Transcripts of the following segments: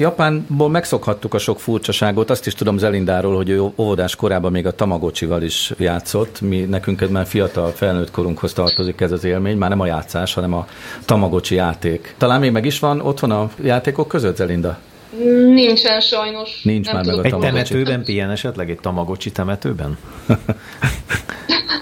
Japánból megszokhattuk a sok furcsaságot, azt is tudom Zelindáról, hogy ő óvodás korában még a Tamagocsival is játszott. Mi nekünk már fiatal felnőtt korunkhoz tartozik ez az élmény, már nem a játszás, hanem a Tamagocsi játék. Talán még meg is van otthon a játékok között, Zelinda? Nincsen sajnos. Nincs már meg a Egy temetőben pihen esetleg? Egy tamagocsi temetőben?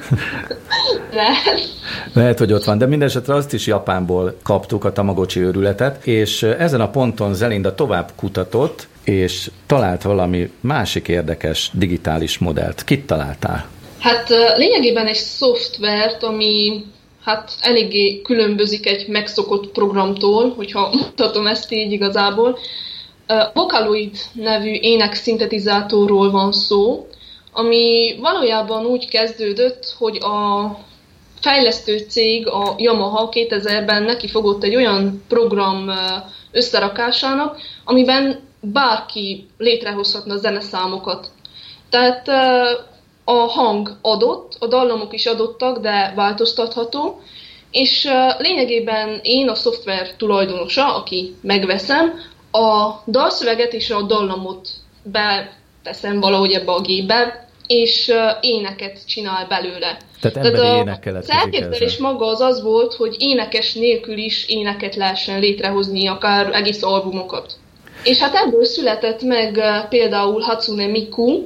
Lehet. Lehet, hogy ott van, de minden esetre azt is Japánból kaptuk a Tamagocsi őrületet, és ezen a ponton Zelinda tovább kutatott, és talált valami másik érdekes digitális modellt. Kit találtál? Hát lényegében egy szoftvert, ami hát eléggé különbözik egy megszokott programtól, hogyha mutatom ezt így igazából. Vocaloid nevű énekszintetizátorról van szó, ami valójában úgy kezdődött, hogy a fejlesztő cég, a Yamaha 2000-ben neki fogott egy olyan program összerakásának, amiben bárki létrehozhatna zeneszámokat. Tehát a hang adott, a dallamok is adottak, de változtatható, és lényegében én a szoftver tulajdonosa, aki megveszem, a dalszöveget és a dallamot beteszem valahogy ebbe a gépbe, és éneket csinál belőle. Tehát emberi Tehát a, énekkel Az elképzelés maga az az volt, hogy énekes nélkül is éneket lehessen létrehozni, akár egész albumokat. És hát ebből született meg például Hatsune Miku,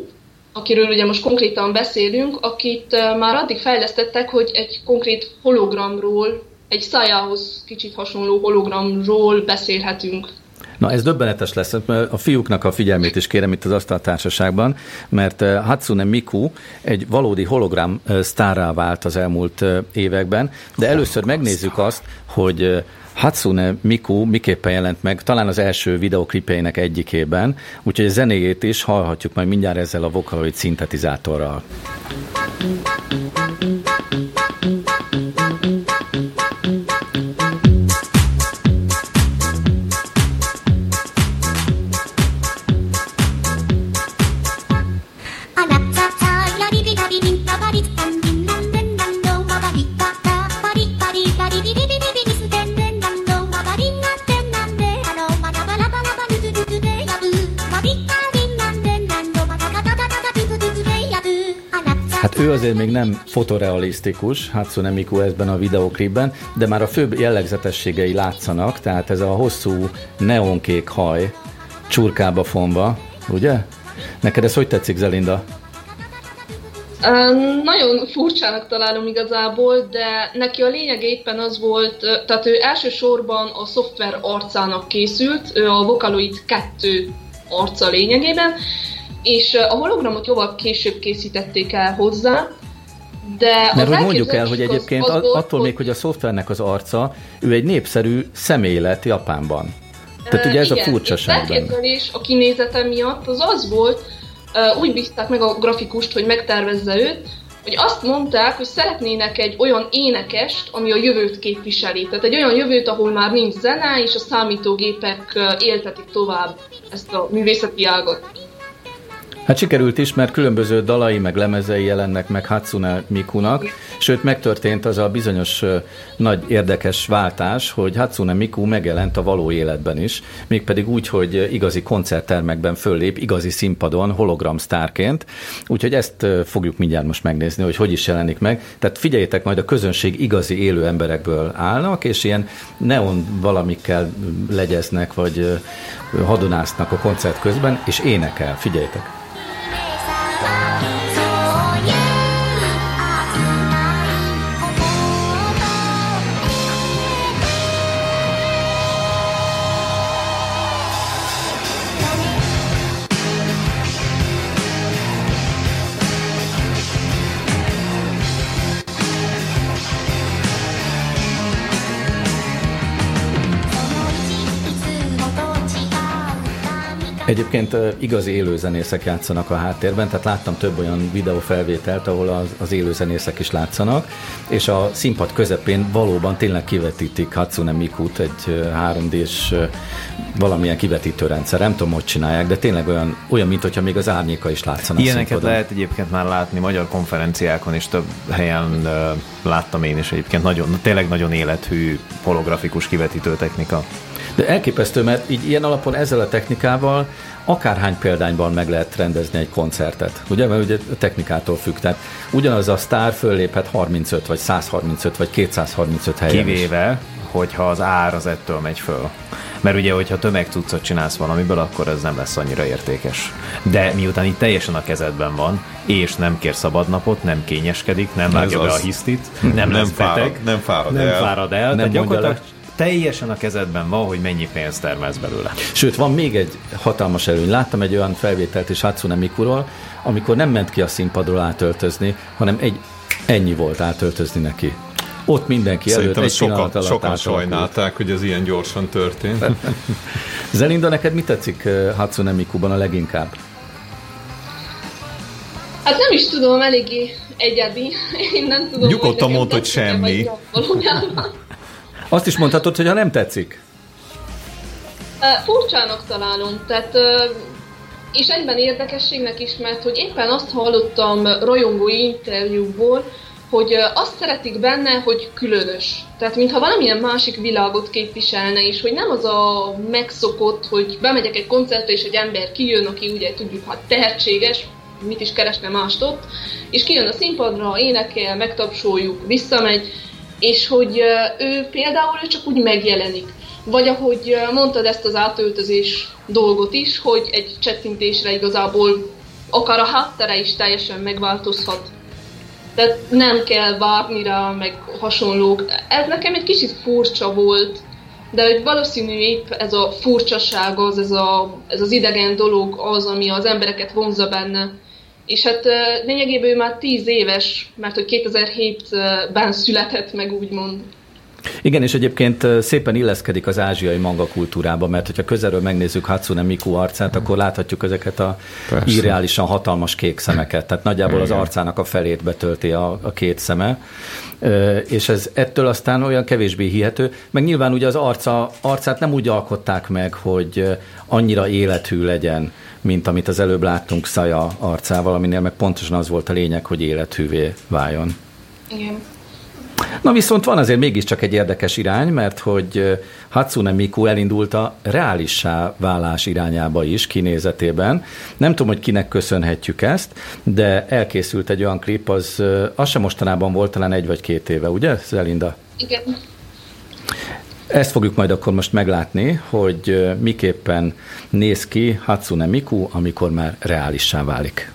akiről ugye most konkrétan beszélünk, akit már addig fejlesztettek, hogy egy konkrét hologramról, egy szájához kicsit hasonló hologramról beszélhetünk. Na ez döbbenetes lesz, a fiúknak a figyelmét is kérem itt az asztaltársaságban, mert eh, Hatsune Miku egy valódi hologram eh, sztárrá vált az elmúlt eh, években, de először megnézzük azt, hogy Hatsune Miku miképpen jelent meg, talán az első videoklipjeinek egyikében, úgyhogy a zenéjét is hallhatjuk majd mindjárt ezzel a Vocaloid szintetizátorral. Ő azért még nem fotorealisztikus, Hatsune Miku ebben a videoklipben, de már a főbb jellegzetességei látszanak, tehát ez a hosszú neonkék haj, csurkába fonva, ugye? Neked ez hogy tetszik, Zelinda? Um, nagyon furcsának találom igazából, de neki a lényeg éppen az volt, tehát ő elsősorban a szoftver arcának készült, ő a Vocaloid 2 arca lényegében, és a hologramot jóval később készítették el hozzá, de Mert hogy mondjuk el, hogy egyébként az, az attól még, hogy a szoftvernek az arca, ő egy népszerű személylet Japánban. Tehát ugye ez igen, a furcsaság benne. a kinézete miatt az az volt, úgy bízták meg a grafikust, hogy megtervezze őt, hogy azt mondták, hogy szeretnének egy olyan énekest, ami a jövőt képviseli. Tehát egy olyan jövőt, ahol már nincs zene, és a számítógépek éltetik tovább ezt a művészeti ágat. Hát sikerült is, mert különböző dalai meg lemezei jelennek meg Hatsune Mikunak, sőt megtörtént az a bizonyos nagy érdekes váltás, hogy Hatsune Miku megjelent a való életben is, mégpedig úgy, hogy igazi koncerttermekben föllép, igazi színpadon, hologram sztárként, úgyhogy ezt fogjuk mindjárt most megnézni, hogy hogy is jelenik meg. Tehát figyeljétek majd, a közönség igazi élő emberekből állnak, és ilyen neon valamikkel legyeznek, vagy hadonásznak a koncert közben, és énekel, figyeljétek. Egyébként igazi élőzenészek játszanak a háttérben, tehát láttam több olyan videófelvételt, ahol az, az élőzenészek is látszanak, és a színpad közepén valóban tényleg kivetítik Hatsune Mikut egy 3D-s valamilyen kivetítőrendszer. Nem tudom, hogy csinálják, de tényleg olyan, olyan mint hogyha még az árnyéka is látszana Ilyeneket lehet egyébként már látni magyar konferenciákon, és több helyen láttam én is egyébként nagyon, tényleg nagyon élethű holografikus kivetítő technika. De elképesztő, mert így ilyen alapon ezzel a technikával akárhány példányban meg lehet rendezni egy koncertet. Ugye, mert ugye a technikától függ. Tehát ugyanaz a sztár fölléphet 35, vagy 135, vagy 235 helyen Kivéve, is. hogyha az ár az ettől megy föl. Mert ugye, hogyha tömegcuccot csinálsz valamiből, akkor ez nem lesz annyira értékes. De miután itt teljesen a kezedben van, és nem kér szabadnapot, nem kényeskedik, nem vágja be a hisztit, nem, nem lesz fárad, beteg, nem fárad nem el. fárad el, Nem mondja gyakorlatilag le. Teljesen a kezedben van, hogy mennyi pénzt termelsz belőle. Sőt, van még egy hatalmas előny. Láttam egy olyan felvételt is Hatsune Mikuról, amikor nem ment ki a színpadról átöltözni, hanem egy ennyi volt átöltözni neki. Ott mindenki előtt Szerintem egy ezt pillanat sokan, alatt sokan sajnálták, hogy ez ilyen gyorsan történt. Zelinda, neked mi tetszik eh, Hatsune Mikuban a leginkább? Hát nem is tudom, eléggé egyedi. Én nem tudom, Nyugodtan mondd, hogy semmi. vagy. Azt is mondhatod, hogy ha nem tetszik. Furcsának találom, tehát és egyben érdekességnek is, mert hogy éppen azt hallottam rajongói interjúkból, hogy azt szeretik benne, hogy különös. Tehát mintha valamilyen másik világot képviselne, és hogy nem az a megszokott, hogy bemegyek egy koncertre, és egy ember kijön, aki ugye tudjuk, hát tehetséges, mit is keresne mást ott, és kijön a színpadra, énekel, megtapsoljuk, visszamegy, és hogy ő például csak úgy megjelenik. Vagy ahogy mondtad ezt az átöltözés dolgot is, hogy egy csettintésre igazából akár a háttere is teljesen megváltozhat. Tehát nem kell várni rá, meg hasonlók. Ez nekem egy kicsit furcsa volt, de hogy valószínű épp ez a furcsaság az, ez, a, ez az idegen dolog az, ami az embereket vonza benne. És hát lényegében ő már 10 éves, mert hogy 2007-ben született meg úgymond. Igen, és egyébként szépen illeszkedik az ázsiai manga kultúrába, mert hogyha közelről megnézzük Hatsune Miku arcát, akkor láthatjuk ezeket a Persze. irreálisan hatalmas kék szemeket. Tehát nagyjából az Igen. arcának a felét betölti a, a két szeme. És ez ettől aztán olyan kevésbé hihető. Meg nyilván ugye az arca, arcát nem úgy alkották meg, hogy annyira élethű legyen, mint amit az előbb láttunk Szaja arcával, aminél meg pontosan az volt a lényeg, hogy élethűvé váljon. Igen. Na viszont van azért mégiscsak egy érdekes irány, mert hogy Hatsune Miku elindult a reálissá válás irányába is kinézetében. Nem tudom, hogy kinek köszönhetjük ezt, de elkészült egy olyan klip, az, az sem mostanában volt, talán egy vagy két éve, ugye, Zelinda? Igen. Ezt fogjuk majd akkor most meglátni, hogy miképpen néz ki Hatsune Miku, amikor már reálissá válik.